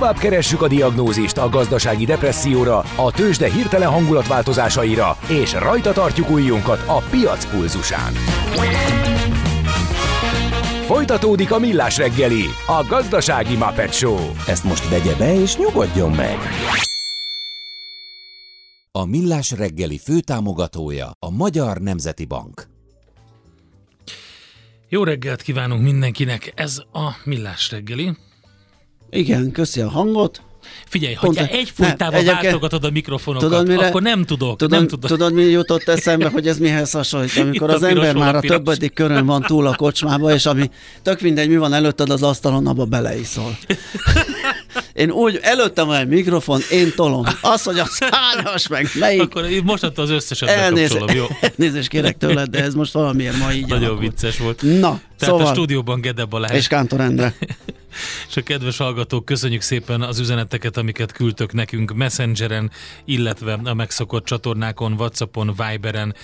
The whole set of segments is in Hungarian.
Tovább keressük a diagnózist a gazdasági depresszióra, a tőzsde hirtelen hangulatváltozásaira, és rajta tartjuk ujjunkat a piac pulzusán. Folytatódik a Millás reggeli, a gazdasági Muppet Show. Ezt most vegye be és nyugodjon meg! A Millás reggeli főtámogatója a Magyar Nemzeti Bank. Jó reggelt kívánunk mindenkinek, ez a Millás reggeli. Igen, köszi a hangot. Figyelj, ha egyfolytában váltogatod a mikrofonokat, tudod, mire, akkor nem tudok. Tudod, nem tudod. tudod, mi jutott eszembe, hogy ez mihez hasonlít, amikor az ember már a többedik körön van túl a kocsmába, és ami tök mindegy, mi van előtted az asztalon, abba beleiszol. Én úgy, előttem van egy mikrofon, én tolom. Az, hogy az hányas meg melyik. Akkor mostantól az összeset Elnéz, jó? Elnézést kérek tőled, de ez most valamiért ma így Nagyon alakul. vicces volt. Na, Tehát szóval, a stúdióban Gede Balázs. És Kántor Endre. És a kedves hallgatók, köszönjük szépen az üzeneteket, amiket küldtök nekünk Messengeren, illetve a megszokott csatornákon, Whatsappon, Viberen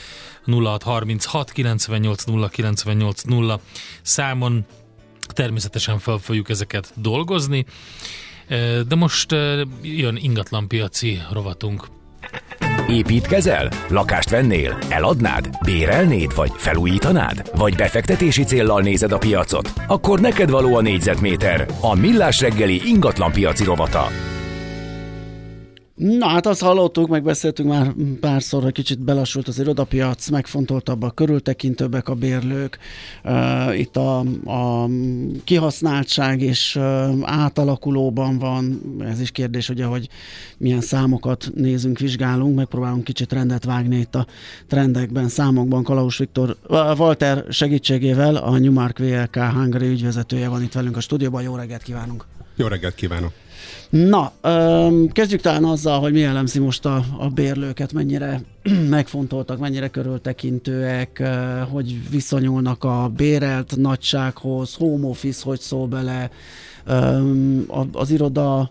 0636 98 098 0 számon. Természetesen fel fogjuk ezeket dolgozni, de most jön ingatlanpiaci rovatunk. Építkezel? Lakást vennél? Eladnád? Bérelnéd? Vagy felújítanád? Vagy befektetési céllal nézed a piacot? Akkor neked való a négyzetméter. A Millás reggeli ingatlan piaci rovata. Na hát azt hallottuk, megbeszéltünk már párszor, hogy kicsit belassult az irodapiac, megfontoltabbak, körültekintőbbek a bérlők, uh, itt a, a kihasználtság is uh, átalakulóban van, ez is kérdés ugye, hogy milyen számokat nézünk, vizsgálunk, megpróbálunk kicsit rendet vágni itt a trendekben, számokban. Kalaus Viktor, uh, Walter segítségével a Newmark VLK Hungary ügyvezetője van itt velünk a stúdióban, jó reggelt kívánunk! Jó reggelt kívánok! Na, kezdjük talán azzal, hogy mi jellemzi most a, a bérlőket, mennyire megfontoltak, mennyire körültekintőek, hogy viszonyulnak a bérelt nagysághoz, home office, hogy szól bele, az iroda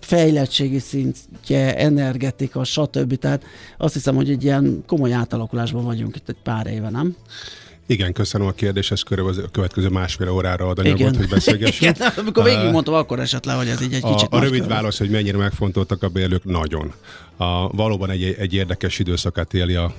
fejlettségi szintje, energetika, stb. Tehát azt hiszem, hogy egy ilyen komoly átalakulásban vagyunk itt egy pár éve, nem? Igen, köszönöm a kérdést, ez körülbelül a következő másfél órára ad anyagot, Igen. hogy beszélgessünk. Igen, amikor végigmondtam, akkor esett le, hogy ez így egy a, kicsit A rövid körül. válasz, hogy mennyire megfontoltak a bérlők, nagyon. A, valóban egy, egy érdekes időszakát éli a,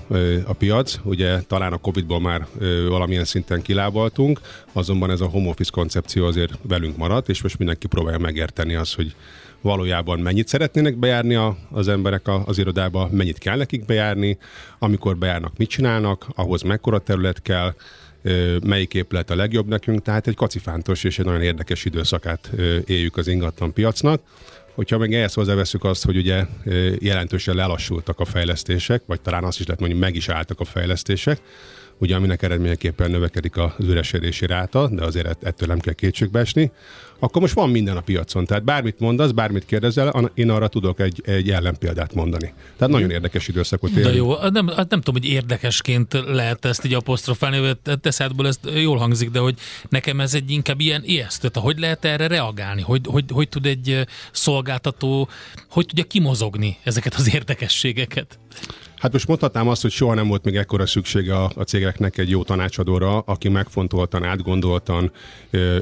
a piac. Ugye talán a Covid-ból már valamilyen szinten kilábaltunk, azonban ez a home office koncepció azért velünk maradt, és most mindenki próbálja megérteni azt, hogy valójában mennyit szeretnének bejárni a, az emberek a, az irodába, mennyit kell nekik bejárni, amikor bejárnak, mit csinálnak, ahhoz mekkora terület kell, melyik épület a legjobb nekünk, tehát egy kacifántos és egy nagyon érdekes időszakát éljük az ingatlan piacnak. Hogyha meg ehhez hozzáveszünk azt, hogy ugye jelentősen lelassultak a fejlesztések, vagy talán azt is lehet mondani, meg is álltak a fejlesztések, ugye aminek eredményeképpen növekedik az üresedési ráta, de azért ettől nem kell kétségbe esni, akkor most van minden a piacon. Tehát bármit mondasz, bármit kérdezel, én arra tudok egy, egy ellenpéldát mondani. Tehát nagyon érdekes időszakot élünk. De jó, nem, nem tudom, hogy érdekesként lehet ezt így apostrofálni, hogy teszedből ezt jól hangzik, de hogy nekem ez egy inkább ilyen ijesztő. Hogy lehet erre reagálni? Hogy, hogy, hogy tud egy szolgáltató, hogy tudja kimozogni ezeket az érdekességeket? Hát most mondhatnám azt, hogy soha nem volt még ekkora szüksége a, a cégeknek egy jó tanácsadóra, aki megfontoltan, átgondoltan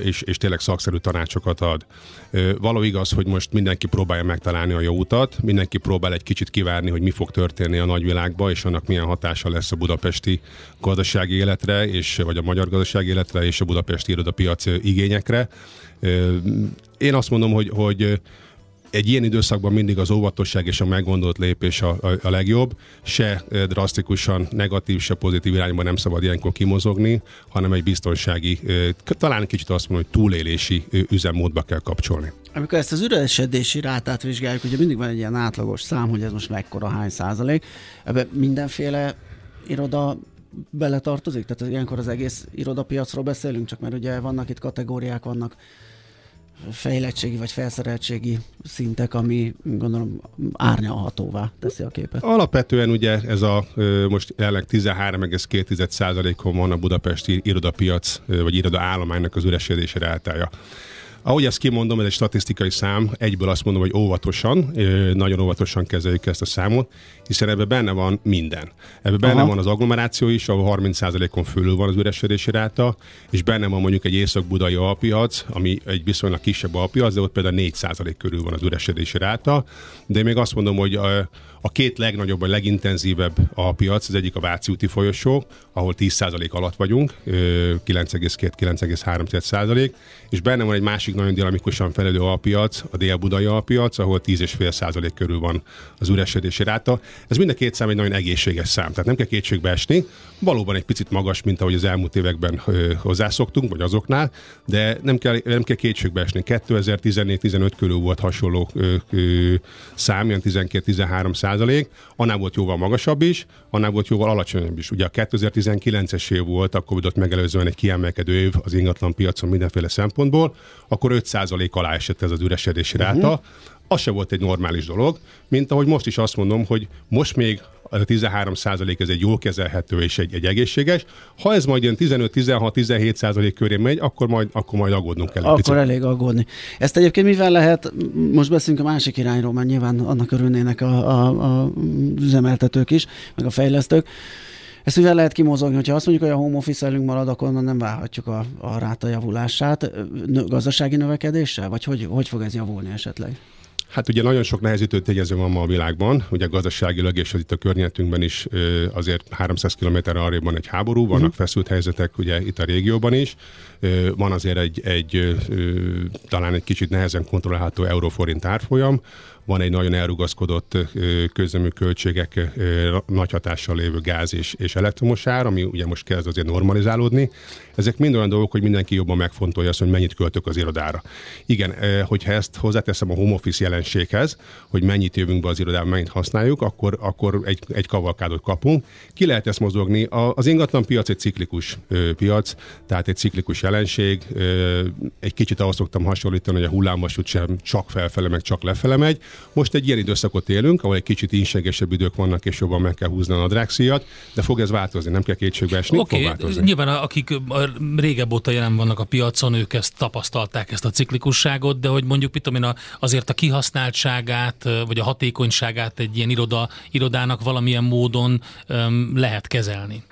és, és tényleg szakszerű tanácsokat ad. Való igaz, hogy most mindenki próbálja megtalálni a jó utat, mindenki próbál egy kicsit kivárni, hogy mi fog történni a nagyvilágba, és annak milyen hatása lesz a budapesti gazdasági életre, és, vagy a magyar gazdasági életre, és a budapesti irodapiac igényekre. Én azt mondom, hogy, hogy egy ilyen időszakban mindig az óvatosság és a meggondolt lépés a, a, a legjobb. Se drasztikusan negatív, se pozitív irányba nem szabad ilyenkor kimozogni, hanem egy biztonsági, talán kicsit azt mondom, hogy túlélési üzemmódba kell kapcsolni. Amikor ezt az üresedési rátát vizsgáljuk, ugye mindig van egy ilyen átlagos szám, hogy ez most mekkora, hány százalék. Ebben mindenféle iroda beletartozik? Tehát ilyenkor az egész irodapiacról beszélünk, csak mert ugye vannak itt kategóriák, vannak fejlettségi vagy felszereltségi szintek, ami gondolom árnyalhatóvá teszi a képet. Alapvetően ugye ez a most jelenleg 13,2%-on van a budapesti irodapiac vagy iroda állománynak az üresedési rátája. Ahogy ezt kimondom, ez egy statisztikai szám, egyből azt mondom, hogy óvatosan, nagyon óvatosan kezeljük ezt a számot, hiszen ebben benne van minden. Ebben benne Aha. van az agglomeráció is, ahol 30%-on fölül van az üresedési ráta, és benne van mondjuk egy észak-budai alpiac, ami egy viszonylag kisebb alpiac, de ott például 4% körül van az üresedési ráta. De még azt mondom, hogy a, a két legnagyobb, vagy legintenzívebb a piac, az egyik a Váci úti folyosó, ahol 10% alatt vagyunk, 9,2-9,3%, és benne van egy másik nagyon dinamikusan felelő alpiac, a dél-budai alpiac, ahol 10,5% körül van az üresedési ráta. Ez mind a két szám egy nagyon egészséges szám, tehát nem kell kétségbe esni. Valóban egy picit magas, mint ahogy az elmúlt években hozzászoktunk, vagy azoknál, de nem kell, nem kell kétségbe esni. 2014-15 körül volt hasonló ö, ö, szám, ilyen 12-13 százalék, annál volt jóval magasabb is, annál volt jóval alacsonyabb is. Ugye a 2019-es év volt, a Covidot megelőzően egy kiemelkedő év az ingatlan piacon mindenféle szempontból, akkor 5 százalék alá esett ez az üresedési ráta. Uh-huh. Az se volt egy normális dolog, mint ahogy most is azt mondom, hogy most még a 13 százalék ez egy jól kezelhető és egy, egy egészséges. Ha ez majd ilyen 15-16-17 százalék köré megy, akkor majd, akkor majd aggódnunk kell. Akkor picit. elég aggódni. Ezt egyébként mivel lehet, most beszélünk a másik irányról, mert nyilván annak örülnének a, a, a üzemeltetők is, meg a fejlesztők. Ezt mivel lehet kimozogni, hogyha azt mondjuk, hogy a home office marad, akkor nem várhatjuk a, a ráta javulását. Gazdasági növekedéssel, vagy hogy, hogy fog ez javulni esetleg? Hát ugye nagyon sok nehezítő tényező van ma a világban, ugye gazdaságilag és itt a környezetünkben is azért 300 km arrébb van egy háború, vannak uh-huh. feszült helyzetek ugye itt a régióban is, van azért egy, egy talán egy kicsit nehezen kontrollálható euróforint árfolyam, van egy nagyon elrugaszkodott közömű költségek nagy hatással lévő gáz és, és elektromos ár, ami ugye most kezd azért normalizálódni. Ezek mind olyan dolgok, hogy mindenki jobban megfontolja azt, hogy mennyit költök az irodára. Igen, hogyha ezt hozzáteszem a home office jelenséghez, hogy mennyit jövünk be az irodába, mennyit használjuk, akkor, akkor egy, egy kavalkádot kapunk. Ki lehet ezt mozogni? Az ingatlan piac egy ciklikus piac, tehát egy ciklikus jelenség. Egy kicsit ahhoz szoktam hasonlítani, hogy a hullámvasút sem csak felfele, meg csak lefele megy. Most egy ilyen időszakot élünk, ahol egy kicsit inségesebb idők vannak, és jobban meg kell húzni a nadrágszíjat, de fog ez változni, nem kell kétségbe esni, okay, fog változni. Nyilván akik régebb óta jelen vannak a piacon, ők ezt tapasztalták, ezt a ciklikusságot, de hogy mondjuk mit tudom én, azért a kihasználtságát, vagy a hatékonyságát egy ilyen iroda, irodának valamilyen módon um, lehet kezelni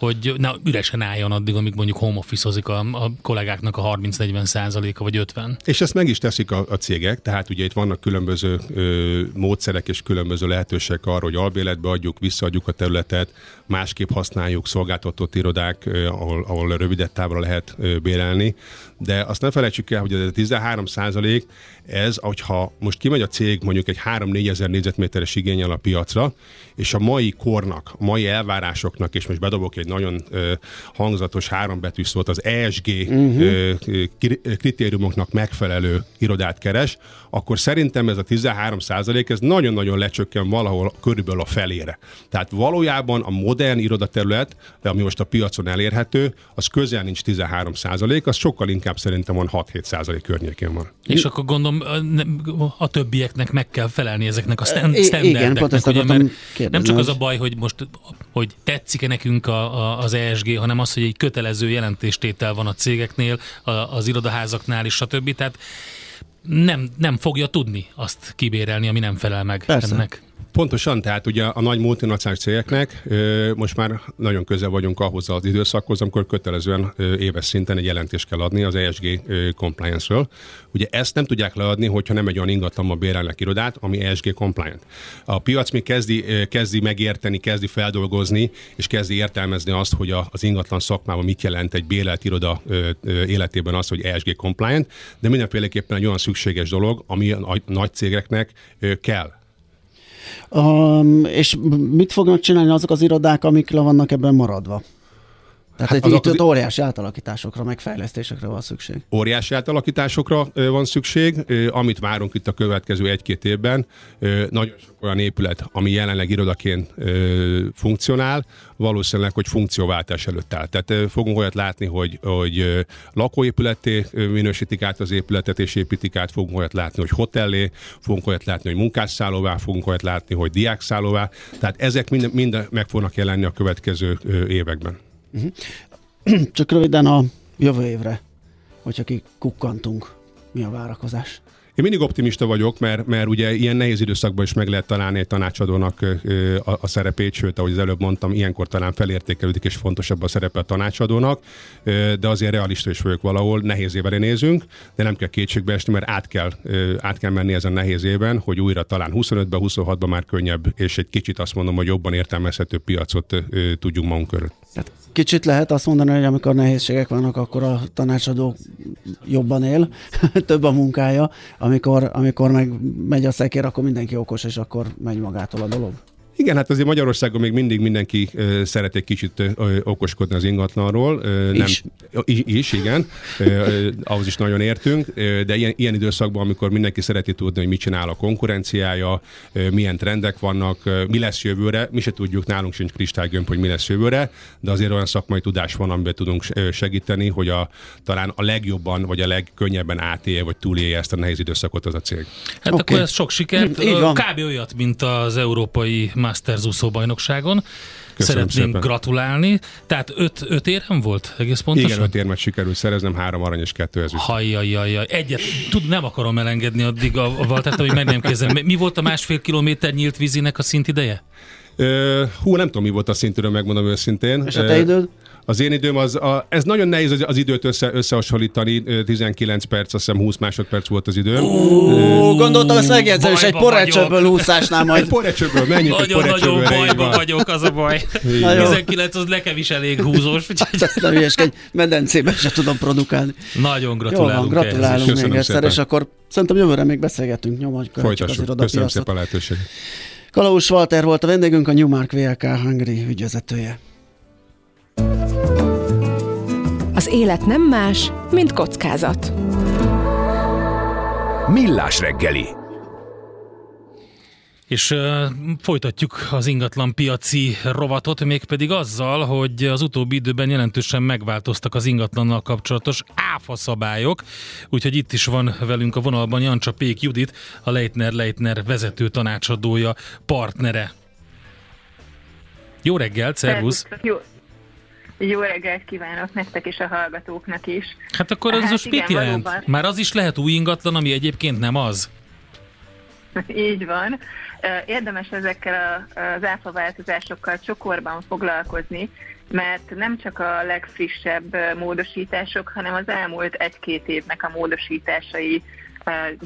hogy na, üresen álljon addig, amíg mondjuk home office a, a kollégáknak a 30-40 százaléka vagy 50. És ezt meg is teszik a, a cégek, tehát ugye itt vannak különböző ö, módszerek és különböző lehetőségek arra, hogy albéletbe adjuk, visszaadjuk a területet, másképp használjuk szolgáltatott irodák, ö, ahol, ahol rövidebb távra lehet ö, bérelni, de azt ne felejtsük el, hogy ez a 13 százalék, ez, hogyha most kimegy a cég mondjuk egy 3-4 ezer négyzetméteres igényel a piacra, és a mai kornak, a mai elvárásoknak, és most bedobok egy nagyon ö, hangzatos hárombetű szót, az ESG uh-huh. ö, kritériumoknak megfelelő irodát keres, akkor szerintem ez a 13 százalék, ez nagyon-nagyon lecsökken valahol körülbelül a felére. Tehát valójában a modern irodaterület, ami most a piacon elérhető, az közel nincs 13 százalék, az sokkal inkább szerintem van 6-7 százalék környékén van. És akkor gondolom a többieknek meg kell felelni ezeknek a stand, Igen, pont ezt ugye, mert nem csak az a baj, hogy most hogy tetszik-e nekünk a, a, az ESG, hanem az, hogy egy kötelező jelentéstétel van a cégeknél, a, az irodaházaknál és stb. Tehát nem, nem fogja tudni azt kibérelni, ami nem felel meg Persze. ennek. Pontosan, tehát ugye a nagy multinacionális cégeknek most már nagyon közel vagyunk ahhoz az időszakhoz, amikor kötelezően éves szinten egy jelentést kell adni az ESG compliance-ről. Ugye ezt nem tudják leadni, hogyha nem egy olyan ingatlanba bérelnek irodát, ami ESG compliant. A piac még kezdi, kezdi megérteni, kezdi feldolgozni, és kezdi értelmezni azt, hogy az ingatlan szakmában mit jelent egy bérelt iroda életében az, hogy ESG compliant, de mindenféleképpen egy olyan szükséges dolog, ami a nagy cégeknek kell Um, és mit fognak csinálni azok az irodák, amik le vannak ebben maradva? Tehát hát itt, itt óriási átalakításokra, meg fejlesztésekre van szükség. Óriási átalakításokra van szükség, amit várunk itt a következő egy-két évben. Nagyon sok olyan épület, ami jelenleg irodaként funkcionál, valószínűleg, hogy funkcióváltás előtt áll. Tehát fogunk olyat látni, hogy, hogy lakóépületé minősítik át az épületet, és építik át, fogunk olyat látni, hogy hotellé, fogunk olyat látni, hogy munkásszállóvá, fogunk olyat látni, hogy diákszállóvá. Tehát ezek mind, mind meg fognak jelenni a következő években. Uh-huh. Csak röviden a jövő évre, hogyha kikukkantunk mi a várakozás? Én mindig optimista vagyok, mert, mert ugye ilyen nehéz időszakban is meg lehet találni egy tanácsadónak a, a szerepét, sőt, ahogy az előbb mondtam, ilyenkor talán felértékelődik, és fontosabb a szerepe a tanácsadónak, de azért realista is vagyok valahol, nehéz évre nézünk, de nem kell kétségbe esni, mert át kell, át kell menni ezen nehéz évben, hogy újra talán 25-ben, 26-ban már könnyebb, és egy kicsit azt mondom, hogy jobban értelmezhető piacot tudjunk magunk körül. Tehát kicsit lehet azt mondani, hogy amikor nehézségek vannak, akkor a tanácsadó jobban él, több a munkája, amikor, amikor meg megy a szekér, akkor mindenki okos, és akkor megy magától a dolog. Igen, hát azért Magyarországon még mindig mindenki uh, szeret egy kicsit uh, okoskodni az ingatlanról. Is. Nem, is, is, igen. Uh, ahhoz is nagyon értünk, uh, de ilyen, ilyen időszakban, amikor mindenki szereti tudni, hogy mit csinál a konkurenciája, uh, milyen trendek vannak, uh, mi lesz jövőre, mi se tudjuk, nálunk sincs kristálygömb, hogy mi lesz jövőre, de azért olyan szakmai tudás van, amiben tudunk segíteni, hogy a, talán a legjobban, vagy a legkönnyebben átélje, vagy túlélje ezt a nehéz időszakot az a cég. Hát okay. akkor ez sok sikert. Így van. Kb. olyat, mint az európai Masters úszóbajnokságon. Köszönöm Szeretnénk szépen. gratulálni. Tehát öt, öt érem volt egész pontosan? Igen, öt érmet sikerült szereznem, három arany és kettő ezüst. Hajjajjajjaj. Egyet, tud, nem akarom elengedni addig a, a Valtert, amíg meg nem kezdem. Mi volt a másfél kilométer nyílt vízinek a szintideje? Uh, hú, nem tudom, mi volt a szintűről, megmondom őszintén. És a te időd? Az én időm az, a, ez nagyon nehéz az, az időt össze, összehasonlítani, 19 perc, azt hiszem 20 másodperc volt az időm. Ó, gondoltam, ezt megjegyzem, és egy porecsőből úszásnál majd. Egy porecsőből, menjünk Nagyon, nagyon bajban vagyok, az a baj. 19 az nekem is elég húzós. Hát ezt nem egy medencében se tudom produkálni. Nagyon gratulálunk. Jó, gratulálunk még egyszer, és akkor szerintem jövőre még beszélgetünk, nyomod Folytassuk. Köszönöm szépen a lehetőséget. Kalaus Walter volt a vendégünk, a Newmark VLK Hungary ügyvezetője. Az élet nem más, mint kockázat. Millás reggeli. És uh, folytatjuk az ingatlan piaci rovatot, mégpedig azzal, hogy az utóbbi időben jelentősen megváltoztak az ingatlannal kapcsolatos áfa szabályok, úgyhogy itt is van velünk a vonalban Jancsa Pék Judit, a Leitner Leitner vezető tanácsadója, partnere. Jó reggelt, szervusz! Jó, jó reggelt kívánok nektek és a hallgatóknak is. Hát akkor az hát most igen, mit jelent? Valóban. Már az is lehet új ingatlan, ami egyébként nem az? Így van. Érdemes ezekkel az áfaváltozásokkal csokorban foglalkozni, mert nem csak a legfrissebb módosítások, hanem az elmúlt egy-két évnek a módosításai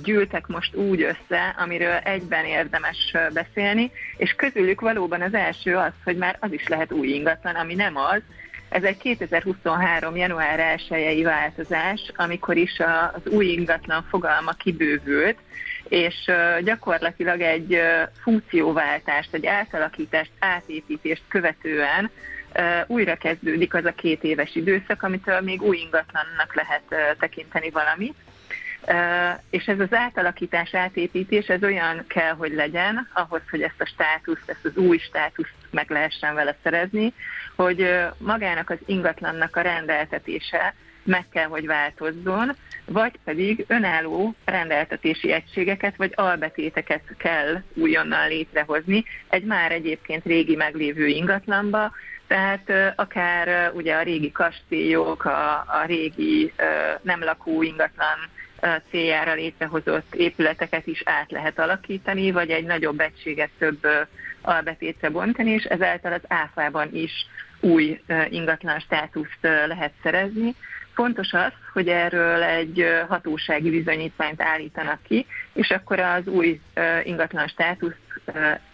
gyűltek most úgy össze, amiről egyben érdemes beszélni, és közülük valóban az első az, hogy már az is lehet új ingatlan, ami nem az, ez egy 2023. január 1 változás, amikor is az új ingatlan fogalma kibővült, és gyakorlatilag egy funkcióváltást, egy átalakítást, átépítést követően újra kezdődik az a két éves időszak, amitől még új ingatlannak lehet tekinteni valamit. És ez az átalakítás, átépítés, ez olyan kell, hogy legyen, ahhoz, hogy ezt a státuszt, ezt az új státuszt meg lehessen vele szerezni, hogy magának az ingatlannak a rendeltetése meg kell, hogy változzon, vagy pedig önálló rendeltetési egységeket vagy albetéteket kell újonnan létrehozni egy már egyébként régi meglévő ingatlanba, tehát akár ugye a régi kastélyok, a, a régi nem lakó ingatlan céljára létrehozott épületeket is át lehet alakítani, vagy egy nagyobb egységet több albetétre bontani, és ezáltal az áfában is új ingatlan státuszt lehet szerezni. Fontos az, hogy erről egy hatósági bizonyítványt állítanak ki, és akkor az új ingatlan státuszt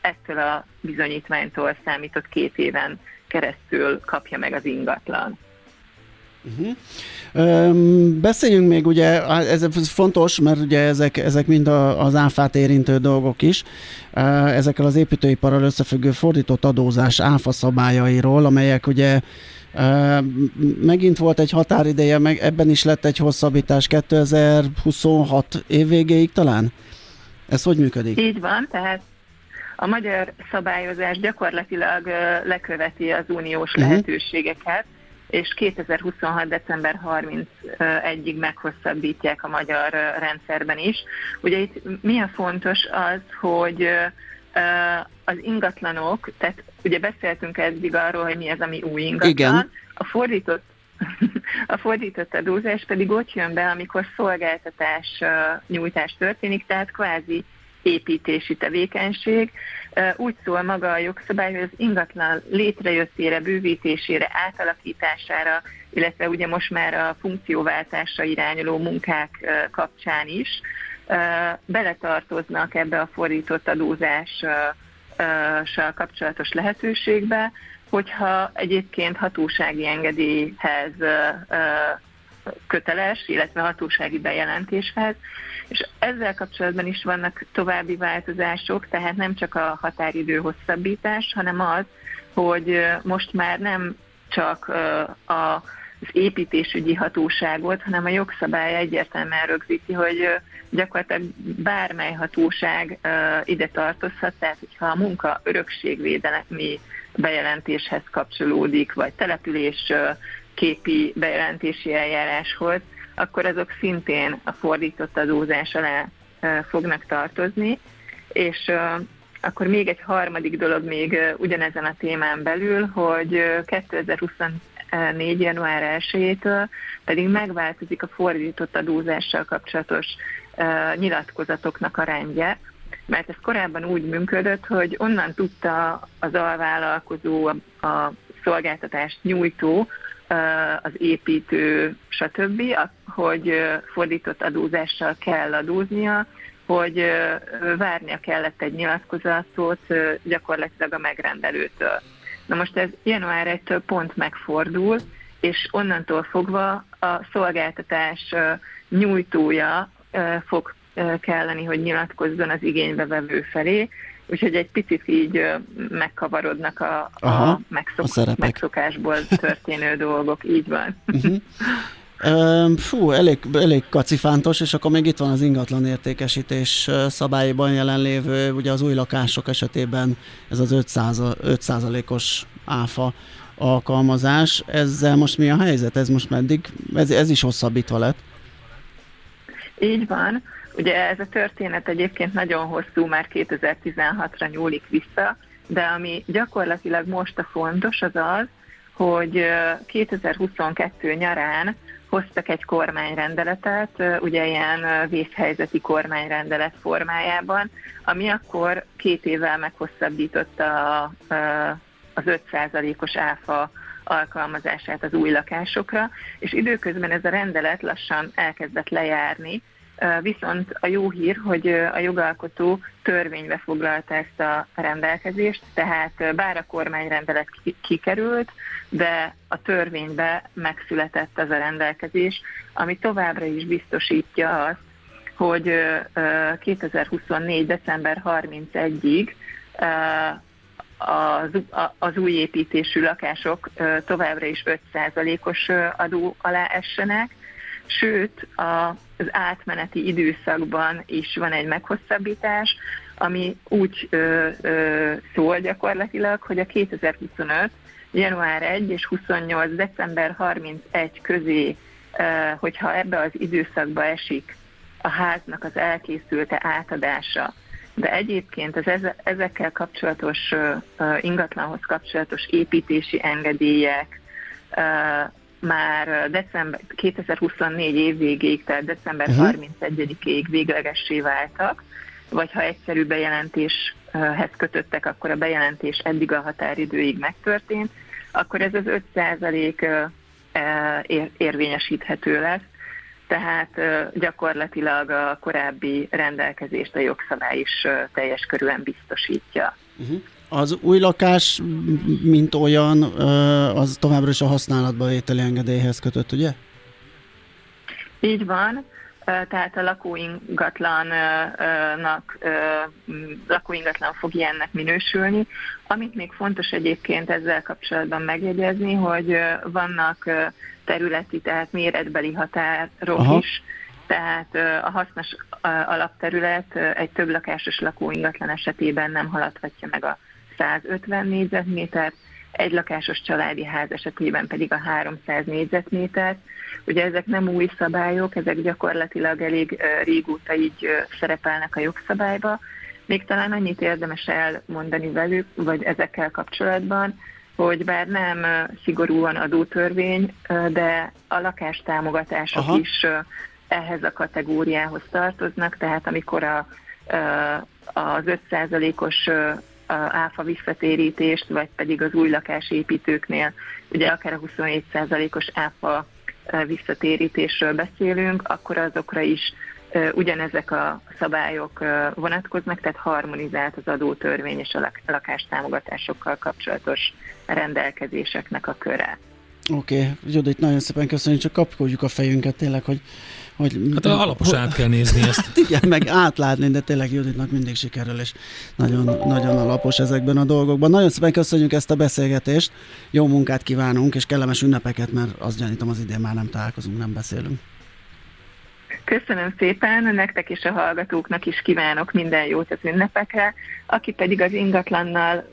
ettől a bizonyítványtól számított két éven keresztül kapja meg az ingatlan. Uh-huh. Beszéljünk még, ugye, ez fontos, mert ugye ezek, ezek mind a, az áfát érintő dolgok is, ezekkel az építőiparral összefüggő fordított adózás áfa szabályairól, amelyek ugye megint volt egy határideje, meg ebben is lett egy hosszabbítás 2026 év végéig talán? Ez hogy működik? Így van, tehát a magyar szabályozás gyakorlatilag leköveti az uniós uh-huh. lehetőségeket, és 2026. december 31-ig meghosszabbítják a magyar rendszerben is. Ugye itt mi a fontos az, hogy az ingatlanok, tehát ugye beszéltünk eddig arról, hogy mi az, ami új ingatlan. Igen. A fordított A fordított adózás pedig ott jön be, amikor szolgáltatás nyújtás történik, tehát kvázi építési tevékenység. Úgy szól maga a jogszabály, hogy az ingatlan létrejöttére, bővítésére, átalakítására, illetve ugye most már a funkcióváltásra irányuló munkák kapcsán is beletartoznak ebbe a fordított adózással kapcsolatos lehetőségbe, hogyha egyébként hatósági engedélyhez köteles, illetve hatósági bejelentéshez, és ezzel kapcsolatban is vannak további változások, tehát nem csak a határidő hosszabbítás, hanem az, hogy most már nem csak a az építésügyi hatóságot, hanem a jogszabály egyértelműen rögzíti, hogy gyakorlatilag bármely hatóság ide tartozhat, tehát hogyha a munka örökségvédelmi bejelentéshez kapcsolódik, vagy település képi bejelentési eljáráshoz, akkor azok szintén a fordított adózás alá fognak tartozni, és akkor még egy harmadik dolog még ugyanezen a témán belül, hogy 2024. január 1-től pedig megváltozik a fordított adózással kapcsolatos nyilatkozatoknak a rendje, mert ez korábban úgy működött, hogy onnan tudta az alvállalkozó, a szolgáltatást nyújtó, az építő, stb., hogy fordított adózással kell adóznia, hogy várnia kellett egy nyilatkozatot gyakorlatilag a megrendelőtől. Na most ez január 1-től pont megfordul, és onnantól fogva a szolgáltatás nyújtója fog kelleni, hogy nyilatkozzon az igénybevevő felé, úgyhogy egy picit így megkavarodnak a, Aha, a, megszok, a megszokásból történő dolgok, így van. Uh-huh. Fú, elég, elég kacifántos, és akkor még itt van az ingatlan értékesítés szabályban jelenlévő, ugye az új lakások esetében ez az 5%, os áfa alkalmazás. Ezzel most mi a helyzet? Ez most meddig? Ez, ez is hosszabbítva lett? Így van. Ugye ez a történet egyébként nagyon hosszú, már 2016-ra nyúlik vissza, de ami gyakorlatilag most a fontos az az, hogy 2022 nyarán hoztak egy kormányrendeletet, ugye ilyen vészhelyzeti kormányrendelet formájában, ami akkor két évvel meghosszabbította az 5%-os áfa alkalmazását az új lakásokra, és időközben ez a rendelet lassan elkezdett lejárni, Viszont a jó hír, hogy a jogalkotó törvénybe foglalta ezt a rendelkezést, tehát bár a kormányrendelet kikerült, de a törvénybe megszületett ez a rendelkezés, ami továbbra is biztosítja azt, hogy 2024. december 31-ig az, az új építésű lakások továbbra is 5%-os adó alá essenek, sőt az átmeneti időszakban is van egy meghosszabbítás, ami úgy ö, ö, szól gyakorlatilag, hogy a 2025 január 1 és 28 december 31 közé, ö, hogyha ebbe az időszakba esik a háznak az elkészülte átadása, de egyébként az ezekkel kapcsolatos ingatlanhoz kapcsolatos építési engedélyek, már december 2024 év végéig, tehát december uh-huh. 31-ig véglegessé váltak, vagy ha egyszerű bejelentéshez kötöttek, akkor a bejelentés eddig a határidőig megtörtént, akkor ez az 5% érvényesíthető lesz, tehát gyakorlatilag a korábbi rendelkezést a jogszabály is teljes körülön biztosítja. Uh-huh. Az új lakás, mint olyan, az továbbra is a használatba vételi engedélyhez kötött, ugye? Így van, tehát a lakóingatlannak, lakóingatlan fog ilyennek minősülni. Amit még fontos egyébként ezzel kapcsolatban megjegyezni, hogy vannak területi, tehát méretbeli határok Aha. is, tehát a hasznos alapterület egy több lakásos lakóingatlan esetében nem haladhatja meg a 150 négyzetméter, egy lakásos családi ház esetében pedig a 300 négyzetméter. Ugye ezek nem új szabályok, ezek gyakorlatilag elég régóta így szerepelnek a jogszabályba. Még talán annyit érdemes elmondani velük, vagy ezekkel kapcsolatban, hogy bár nem szigorúan adótörvény, de a lakástámogatások Aha. is ehhez a kategóriához tartoznak, tehát amikor a, az 5%-os áfa visszatérítést, vagy pedig az új lakásépítőknél, ugye akár a 27%-os áfa visszatérítésről beszélünk, akkor azokra is ugyanezek a szabályok vonatkoznak, tehát harmonizált az adótörvény és a lakástámogatásokkal kapcsolatos rendelkezéseknek a köre. Oké, okay. Judit, nagyon szépen köszönjük, csak kapkodjuk a fejünket tényleg, hogy hogy, hát alaposan át kell nézni ezt. Hát igen, meg átlátni, de tényleg Juditnak mindig sikerül, és nagyon, nagyon alapos ezekben a dolgokban. Nagyon szépen köszönjük ezt a beszélgetést, jó munkát kívánunk, és kellemes ünnepeket, mert azt gyanítom az idén már nem találkozunk, nem beszélünk. Köszönöm szépen, nektek és a hallgatóknak is kívánok minden jót az ünnepekre, aki pedig az ingatlannal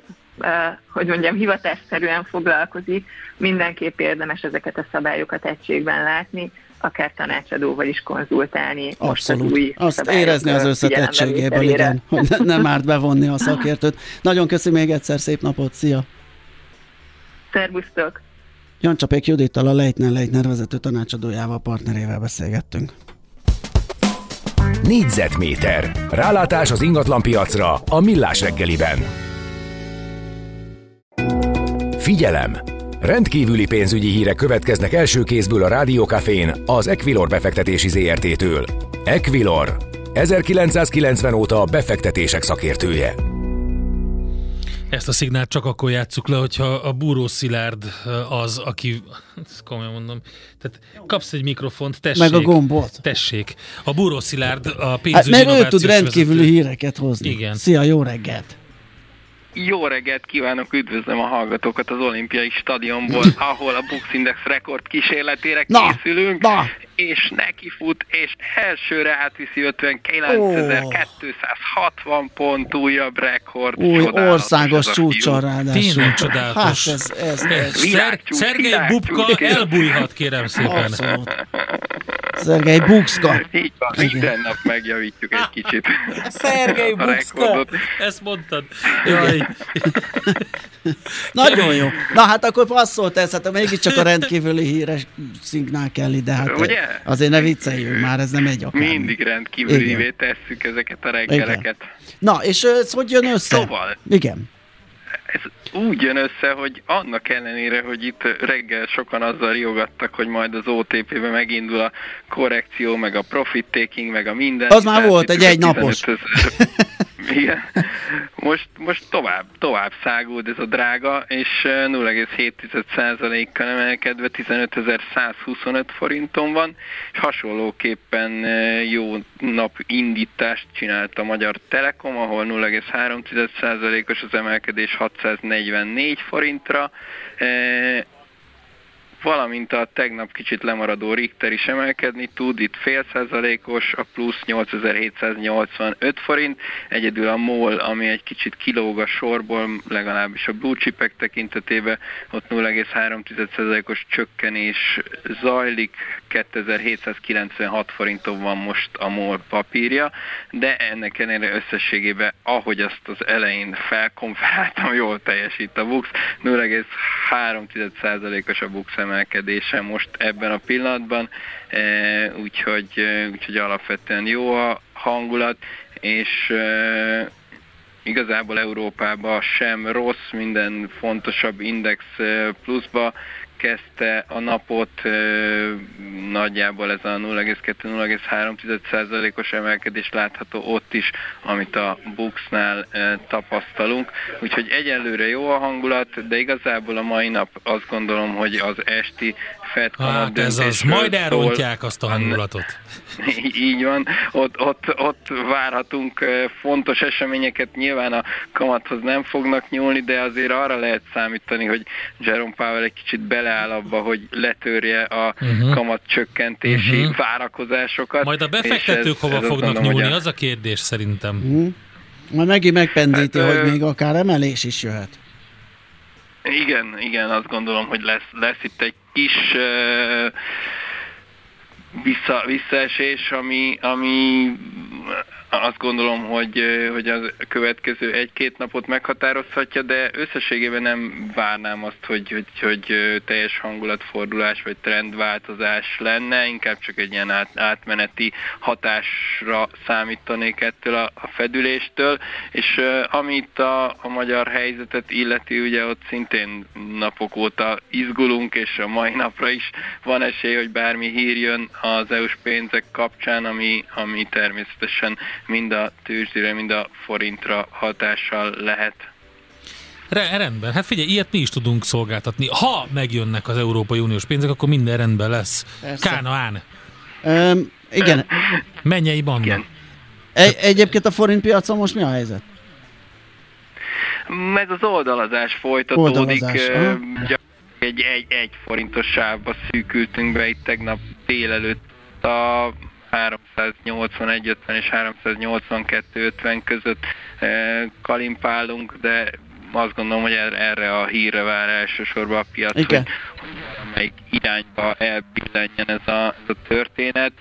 hogy mondjam, hivatásszerűen foglalkozik, mindenképp érdemes ezeket a szabályokat egységben látni, akár tanácsadóval is konzultálni. Abszolút. Most az új Azt érezni az összetettségéből, igen, hogy ne, nem árt bevonni a szakértőt. Nagyon köszönöm még egyszer, szép napot, szia! Szervusztok! Jancsapék Judittal, a Leitner Leitner vezető tanácsadójával, partnerével beszélgettünk. Négyzetméter. Rálátás az ingatlan piacra a Millás reggeliben. Figyelem! Rendkívüli pénzügyi hírek következnek első kézből a Rádiókafén az Equilor befektetési ZRT-től. Equilor, 1990 óta a befektetések szakértője. Ezt a szignált csak akkor játsszuk le, hogyha a Búró Szilárd az, aki, ezt komolyan mondom, tehát kapsz egy mikrofont, tessék. Meg a gombot. Tessék. A Búró Szilárd a pénzügyi hát, Mert ő tud rendkívüli vezető. híreket hozni. Igen. Szia, jó reggelt! Jó reggelt kívánok, üdvözlöm a hallgatókat az olimpiai stadionból, ahol a Bux Index rekord kísérletére na, készülünk, na. És neki fut, és elsőre átviszi 59.260 pont újabb rekord. Új országos csúcsal ráadásul. Tényleg csodálatos. Hát ez, ez, ez. Szergei Bubka elbújhat, kérem szépen. Abszolút. Szergei Buxka. Így van, minden nap megjavítjuk egy kicsit. Szergei Buxka. Ezt mondtad. Jaj. Nagyon jó. Na hát akkor passzolt ez, hát mégiscsak a rendkívüli híres szignál kell ide. Hát Ugye? Azért ne vicceljünk már, ez nem egy akár. Mindig rendkívülivé tesszük ezeket a reggeleket. Igen. Na, és ez hogy jön össze? Szóval. Igen ez úgy jön össze, hogy annak ellenére, hogy itt reggel sokan azzal riogattak, hogy majd az OTP-be megindul a korrekció, meg a profit taking, meg a minden. Az már volt egy egy napos. Igen. Most, most tovább, tovább száguld ez a drága, és 0,7%-kal emelkedve 15.125 forinton van, és hasonlóképpen jó napindítást csinált a Magyar Telekom, ahol 0,3%-os az emelkedés 644 forintra, valamint a tegnap kicsit lemaradó Richter is emelkedni tud, itt fél százalékos, a plusz 8785 forint, egyedül a MOL, ami egy kicsit kilóg a sorból, legalábbis a blue chipek tekintetében, ott 0,3%-os csökkenés zajlik, 2796 forinton van most a MOL papírja, de ennek ellenére összességében, ahogy azt az elején felkonferáltam, jól teljesít a BUX, 0,3%-os a BUX emelkedése most ebben a pillanatban, e, úgyhogy, e, úgyhogy alapvetően jó a hangulat, és e, igazából Európában sem rossz, minden fontosabb index pluszba kezdte a napot nagyjából ez a 0,2-0,3%-os emelkedés látható ott is, amit a Buxnál tapasztalunk. Úgyhogy egyelőre jó a hangulat, de igazából a mai nap azt gondolom, hogy az esti Fed hát ez az, majd elrontják azt a hangulatot. Így van, ott, ott, ott várhatunk fontos eseményeket, nyilván a kamathoz nem fognak nyúlni, de azért arra lehet számítani, hogy Jerome Powell egy kicsit beleáll abba, hogy letörje a uh-huh. kamat csökkentési uh-huh. várakozásokat. Majd a befektetők ez, hova ez fognak mondom, nyúlni, a... az a kérdés szerintem. Uh-huh. Majd megint megpendíti, hát, hogy még akár emelés is jöhet. Igen, igen, azt gondolom, hogy lesz, lesz itt egy kis vissza, visszaesés, ami, ami azt gondolom, hogy, hogy az következő egy-két napot meghatározhatja, de összességében nem várnám azt, hogy, hogy, hogy teljes hangulatfordulás vagy trendváltozás lenne, inkább csak egy ilyen át, átmeneti hatásra számítanék ettől a, a fedüléstől, és amit a, a magyar helyzetet illeti, ugye ott szintén napok óta izgulunk, és a mai napra is van esély, hogy bármi hír jön az EU-s pénzek kapcsán, ami, ami természetesen mind a tőzsdére, mind a forintra hatással lehet. Rendben, hát figyelj, ilyet mi is tudunk szolgáltatni. Ha megjönnek az Európai Uniós pénzek, akkor minden rendben lesz. Persze. Kánaán. Um, igen. Mennyei banda. Igen. Egy, egyébként a forint piacon most mi a helyzet? Ez az oldalazás folytatódik. Oldalazás, egy, egy, egy forintos sávba szűkültünk be itt tegnap délelőtt a 381.50 és 382.50 között kalimpálunk, de azt gondolom, hogy erre a hírre vár elsősorban a piac, Igen. hogy, hogy melyik irányba elbillenjen ez a, ez a történet.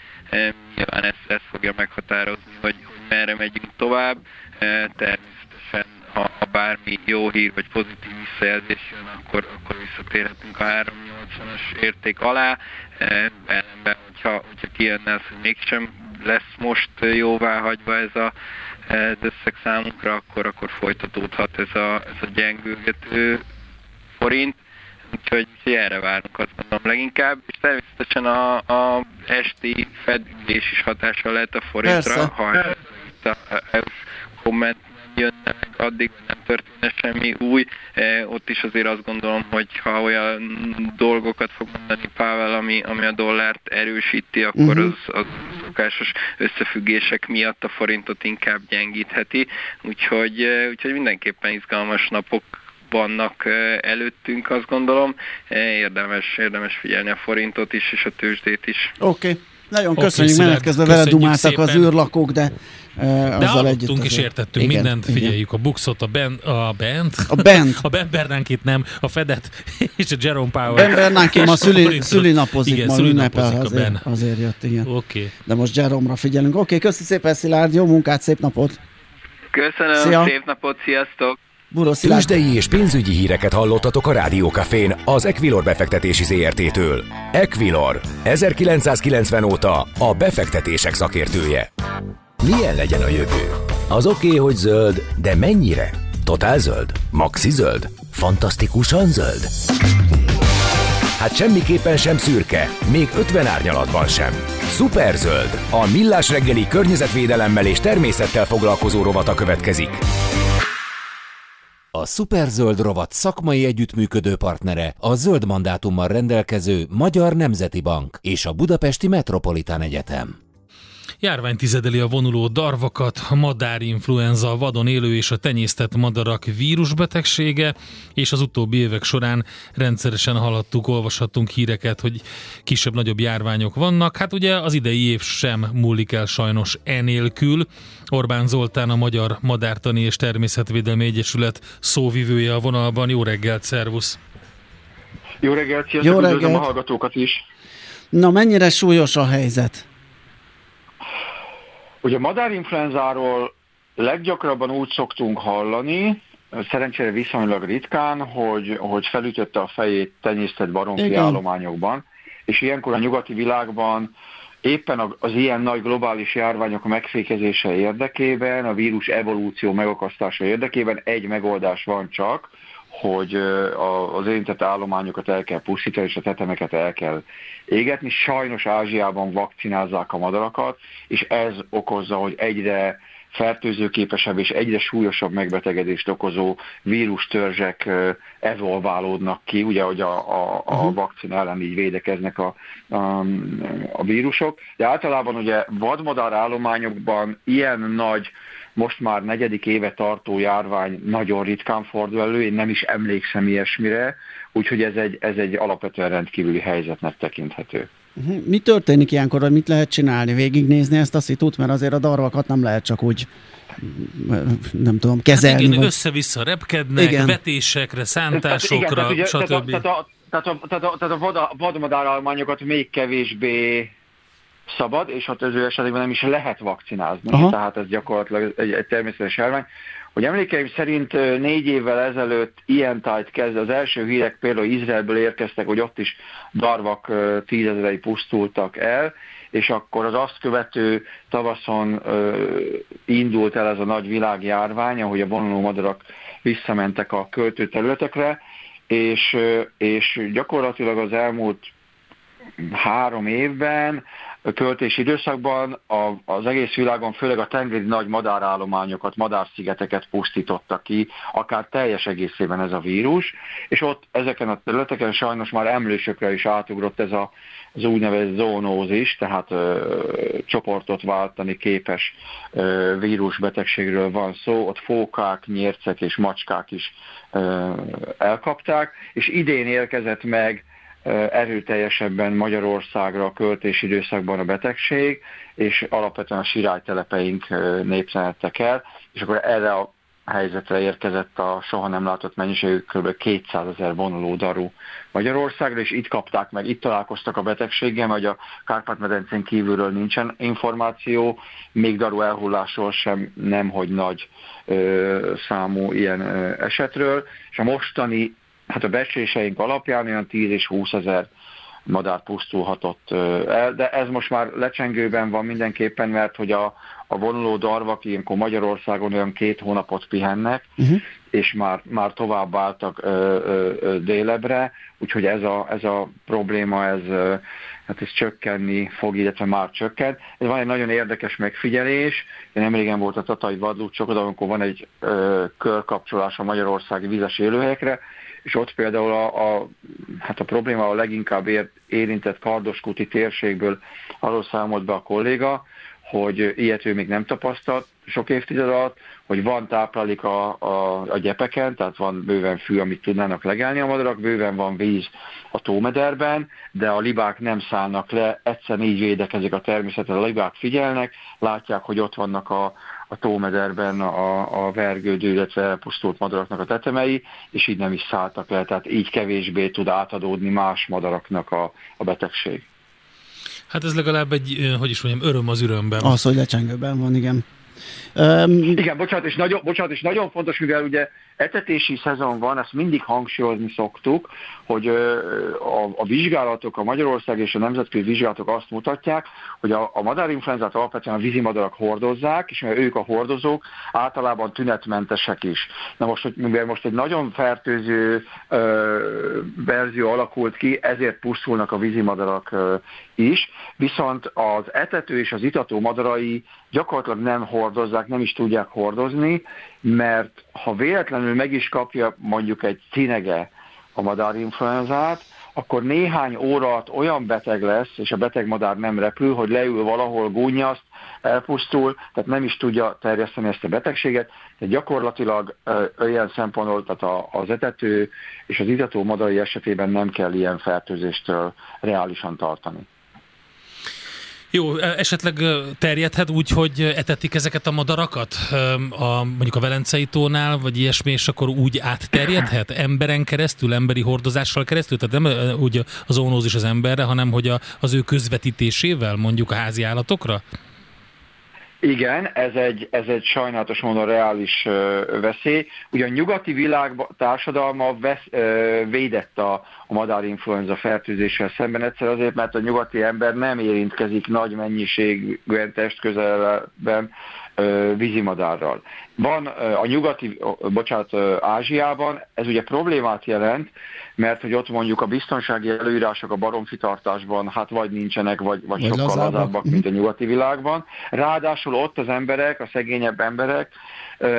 Nyilván ezt, ezt fogja meghatározni, hogy, hogy merre megyünk tovább. Természetesen ha, ha bármi jó hír vagy pozitív visszajelzés jön, akkor, akkor visszatérhetünk a 380-as érték alá. Ellenben, hogyha, hogyha kijönne az, hogy mégsem lesz most jóvá hagyva ez a ez összeg számunkra, akkor, akkor folytatódhat ez a, ez a gyengülgető forint. Úgyhogy, úgyhogy erre várunk azt mondom leginkább, és természetesen a, a esti fedülés is hatással lehet a forintra, Persze. ha itt a EU komment jönne meg, addig nem történne semmi új. E, ott is azért azt gondolom, hogy ha olyan dolgokat fog mondani Pavel, ami, ami a dollárt erősíti, akkor uh-huh. az, az szokásos összefüggések miatt a forintot inkább gyengítheti. Úgyhogy, e, úgyhogy mindenképpen izgalmas napok vannak e, előttünk, azt gondolom. Érdemes, érdemes figyelni a forintot is, és a tőzsdét is. Oké. Okay. Nagyon köszönjük, okay, menet közben vele dumáltak az űrlakók, de Uh, De hallottunk és értettünk igen, mindent, figyeljük igen. a Buxot, a Ben, a Bent, a Bent, a Ben Bernánkit nem, a Fedet és a Jerome Powell. Ben Bernánkit ma szüli, szülinapozik, igen, ma ünnepel, azért, ben. azért jött, igen. Oké. Okay. De most Jerome-ra figyelünk. Oké, okay, köszi szépen Szilárd, jó munkát, szép napot! Köszönöm, Szia. szép napot, sziasztok! Tőzsdei és pénzügyi híreket hallottatok a Rádiókafén az Equilor befektetési ZRT-től. Equilor, 1990 óta a befektetések szakértője. Milyen legyen a jövő? Az oké, okay, hogy zöld, de mennyire? Totál zöld? Maxi zöld? Fantasztikusan zöld? Hát semmiképpen sem szürke, még 50 árnyalatban sem. Superzöld, a millás reggeli környezetvédelemmel és természettel foglalkozó rovata következik. A Superzöld rovat szakmai együttműködő partnere a zöld mandátummal rendelkező Magyar Nemzeti Bank és a Budapesti Metropolitán Egyetem. Járvány tizedeli a vonuló darvakat, a madárinfluenza, a vadon élő és a tenyésztett madarak vírusbetegsége, és az utóbbi évek során rendszeresen hallottuk, olvashattunk híreket, hogy kisebb-nagyobb járványok vannak. Hát ugye az idei év sem múlik el sajnos enélkül. Orbán Zoltán, a Magyar Madártani és Természetvédelmi Egyesület szóvivője a vonalban. Jó reggelt, szervusz! Jó reggelt, sziasztok, Jó reggelt. a hallgatókat is! Na, mennyire súlyos a helyzet? Ugye a madárinfluenzáról leggyakrabban úgy szoktunk hallani, szerencsére viszonylag ritkán, hogy, hogy felütötte a fejét tenyésztett baromfi Igen. állományokban, és ilyenkor a nyugati világban éppen az ilyen nagy globális járványok megfékezése érdekében, a vírus evolúció megakasztása érdekében egy megoldás van csak, hogy az érintett állományokat el kell pusztítani, és a tetemeket el kell égetni. Sajnos Ázsiában vakcinázzák a madarakat, és ez okozza, hogy egyre fertőzőképesebb és egyre súlyosabb megbetegedést okozó vírustörzsek evolválódnak ki, ugye, hogy a, a, a uh-huh. vakcina ellen így védekeznek a, a, a vírusok. De általában ugye vadmadár állományokban ilyen nagy most már negyedik éve tartó járvány nagyon ritkán fordul elő, én nem is emlékszem ilyesmire, úgyhogy ez egy, ez egy alapvetően rendkívüli helyzetnek tekinthető. Mhm. Mi történik ilyenkor, vagy mit lehet csinálni? Végignézni ezt a szitút, mert azért a darvakat nem lehet csak úgy nem tudom, kezelni. Hát igen, vagy... össze-vissza repkednek, igen. vetésekre, szántásokra, tehát, igen, stb. Tehát, tehát, a, tehát, a, tehát a, tehát a vad, vadmadáralmányokat még kevésbé szabad, és ott az ő esetében nem is lehet vakcinázni. Aha. Tehát ez gyakorlatilag egy, egy természetes elvány. Hogy emlékeim szerint négy évvel ezelőtt ilyen tájt kezd, az első hírek például Izraelből érkeztek, hogy ott is darvak tízezerei pusztultak el, és akkor az azt követő tavaszon indult el ez a nagy világjárvány, ahogy a vonuló madarak visszamentek a költőterületekre, és, és gyakorlatilag az elmúlt három évben költési időszakban. A, az egész világon, főleg a tengeri nagy madárállományokat, madárszigeteket pusztította ki, akár teljes egészében ez a vírus, és ott ezeken a területeken sajnos már emlősökre is átugrott ez a, az úgynevezett zónózis, tehát ö, csoportot váltani képes ö, vírusbetegségről van szó, ott fókák, nyércek és macskák is ö, elkapták, és idén érkezett meg erőteljesebben Magyarországra a költési időszakban a betegség, és alapvetően a sirálytelepeink népszenedtek el, és akkor erre a helyzetre érkezett a soha nem látott mennyiségű kb. 200 ezer vonuló daru Magyarországra, és itt kapták meg, itt találkoztak a betegséggel, mert a Kárpát-medencén kívülről nincsen információ, még daru elhullásról sem nem, hogy nagy ö, számú ilyen ö, esetről, és a mostani hát a becsléseink alapján olyan 10 és 20 ezer madár pusztulhatott el, de ez most már lecsengőben van mindenképpen, mert hogy a, a vonuló darvak ilyenkor Magyarországon olyan két hónapot pihennek, uh-huh. és már, már tovább álltak ö, ö, ö, délebre, úgyhogy ez a, ez a probléma, ez, ö, hát ez csökkenni fog, illetve már csökkent. Ez van egy nagyon érdekes megfigyelés, én nemrégen volt a Tatai Vadlúcsok, amikor van egy ö, körkapcsolás a magyarországi vizes élőhelyekre, és ott például a, a, hát a probléma a leginkább ér, érintett kardoskuti térségből arról számolt be a kolléga, hogy ilyet ő még nem tapasztalt sok évtized alatt, hogy van táplálék a, a, a gyepeken, tehát van bőven fű, amit tudnának legelni a madarak, bőven van víz a tómederben, de a libák nem szállnak le, egyszer így védekezik a természetet, a libák figyelnek, látják, hogy ott vannak a, a tómederben a, a vergődő, illetve elpusztult madaraknak a tetemei, és így nem is szálltak le, tehát így kevésbé tud átadódni más madaraknak a, a betegség. Hát ez legalább egy, hogy is mondjam, öröm az örömben. Az, hogy lecsengőben van, igen. Um, Igen, bocsánat és, nagyon, bocsánat, és nagyon fontos, mivel ugye etetési szezon van, ezt mindig hangsúlyozni szoktuk, hogy a, a vizsgálatok, a Magyarország és a nemzetközi vizsgálatok azt mutatják, hogy a, a madárinfluenzát alapvetően a vízimadarak hordozzák, és mert ők a hordozók általában tünetmentesek is. Na most, hogy mivel most egy nagyon fertőző ö, verzió alakult ki, ezért pusztulnak a vízimadarak ö, is, viszont az etető és az itató madarai gyakorlatilag nem hordozzák, nem is tudják hordozni, mert ha véletlenül meg is kapja mondjuk egy cinege a madárinfluenzát, akkor néhány óra olyan beteg lesz, és a beteg madár nem repül, hogy leül valahol, gúnyaszt, elpusztul, tehát nem is tudja terjeszteni ezt a betegséget, de gyakorlatilag olyan szempontból, tehát az etető és az itató madarai esetében nem kell ilyen fertőzéstől reálisan tartani. Jó, e, esetleg terjedhet úgy, hogy etetik ezeket a madarakat, a, mondjuk a Velencei tónál, vagy ilyesmi, és akkor úgy átterjedhet emberen keresztül, emberi hordozással keresztül? Tehát nem úgy az zoonózis az emberre, hanem hogy a, az ő közvetítésével mondjuk a házi állatokra? Igen, ez egy, ez egy sajnálatos módon reális veszély. Ugye a nyugati világ társadalma vesz, védett a, a madárinfluenza fertőzéssel szemben egyszer azért, mert a nyugati ember nem érintkezik nagy mennyiségűen testközelben vízimadárral. Van a nyugati, bocsánat, Ázsiában, ez ugye problémát jelent, mert hogy ott mondjuk a biztonsági előírások a baromfitartásban hát vagy nincsenek, vagy, vagy, sokkal lazábbak, mint a nyugati világban. Ráadásul ott az emberek, a szegényebb emberek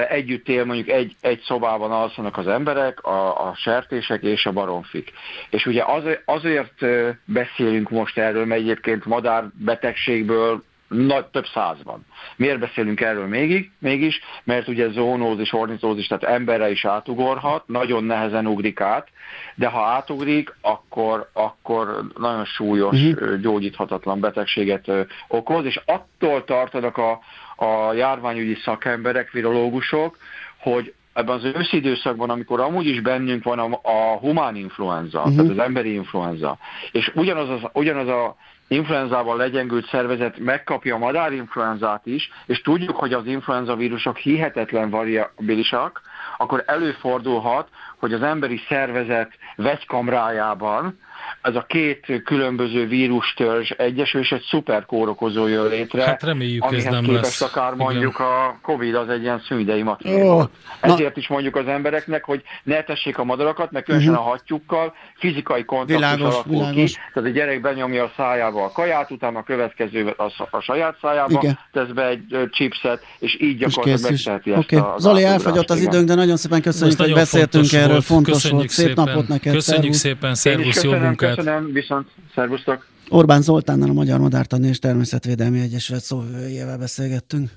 együtt él, mondjuk egy, egy szobában alszanak az emberek, a, a sertések és a baromfik. És ugye az, azért beszélünk most erről, mert egyébként madárbetegségből nagy, több száz van. Miért beszélünk erről mégig, mégis? Mert ugye zónózis, ornitózis, tehát emberre is átugorhat, nagyon nehezen ugrik át, de ha átugrik, akkor, akkor nagyon súlyos, uh-huh. gyógyíthatatlan betegséget okoz, és attól tartanak a, a járványügyi szakemberek, virológusok, hogy ebben az őszi időszakban, amikor amúgy is bennünk van a, a humán influenza, uh-huh. tehát az emberi influenza, és ugyanaz, az, ugyanaz a influenzával legyengült szervezet megkapja a madárinfluenzát is, és tudjuk, hogy az influenza vírusok hihetetlen variabilisak, akkor előfordulhat, hogy az emberi szervezet vegykamrájában ez a két különböző vírustörzs egyesül, és egy szuperkórokozó jön létre. Hát reméljük, amihez ez nem képest lesz. akár mondjuk Igen. a Covid az egy ilyen szűnidei matrió. Ó, Oh, na- Ezért is mondjuk az embereknek, hogy ne tessék a madarakat, mert különösen a hattyúkkal fizikai kontaktus. Világos, alakul világos. ki. Tehát a gyerek benyomja a szájába a kaját, utána a következő a, a saját szájába, Igen. tesz be egy chipset, és így gyakorlatilag megteheti ezt a Zoli, elfogyott az időnk, de nagyon szépen köszönjük, Ez hogy beszéltünk fontos erről. volt. Fontos Köszönjük volt. Szép szépen. napot neked. Köszönjük szervusz. szépen, szervusz, jó munkát! köszönöm, viszont szervusztok! Orbán Zoltánnal a Magyar Madártani és Természetvédelmi Egyesület szóvivőjével beszélgettünk.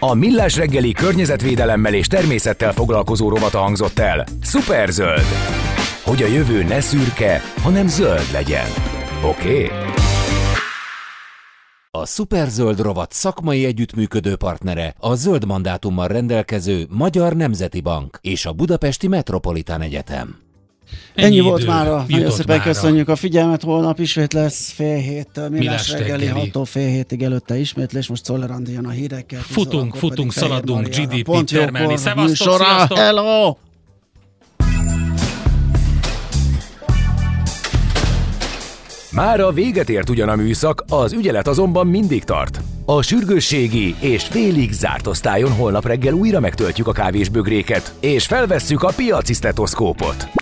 A Millás reggeli környezetvédelemmel és természettel foglalkozó rovata hangzott el. Superzöld. Hogy a jövő ne szürke, hanem zöld legyen. Oké? Okay? A Superzöld rovat szakmai együttműködő partnere a zöld mandátummal rendelkező Magyar Nemzeti Bank és a Budapesti Metropolitán Egyetem. Ennyi, Ennyi volt már. Nagyon szépen mára. köszönjük a figyelmet. Holnap ismét lesz fél héttől. Millás Millás reggeli reggeli. 6 fél hétig előtte ismétlés. Most Czoller jön a hírekkel. Futunk, futunk, szaladunk. GDP Pont termelni. Szevasztok, sziasztok! Hello! Mára véget ért ugyan a műszak, az ügyelet azonban mindig tart. A sürgősségi és félig zárt osztályon holnap reggel újra megtöltjük a kávésbögréket, és felvesszük a piaci stetoszkópot.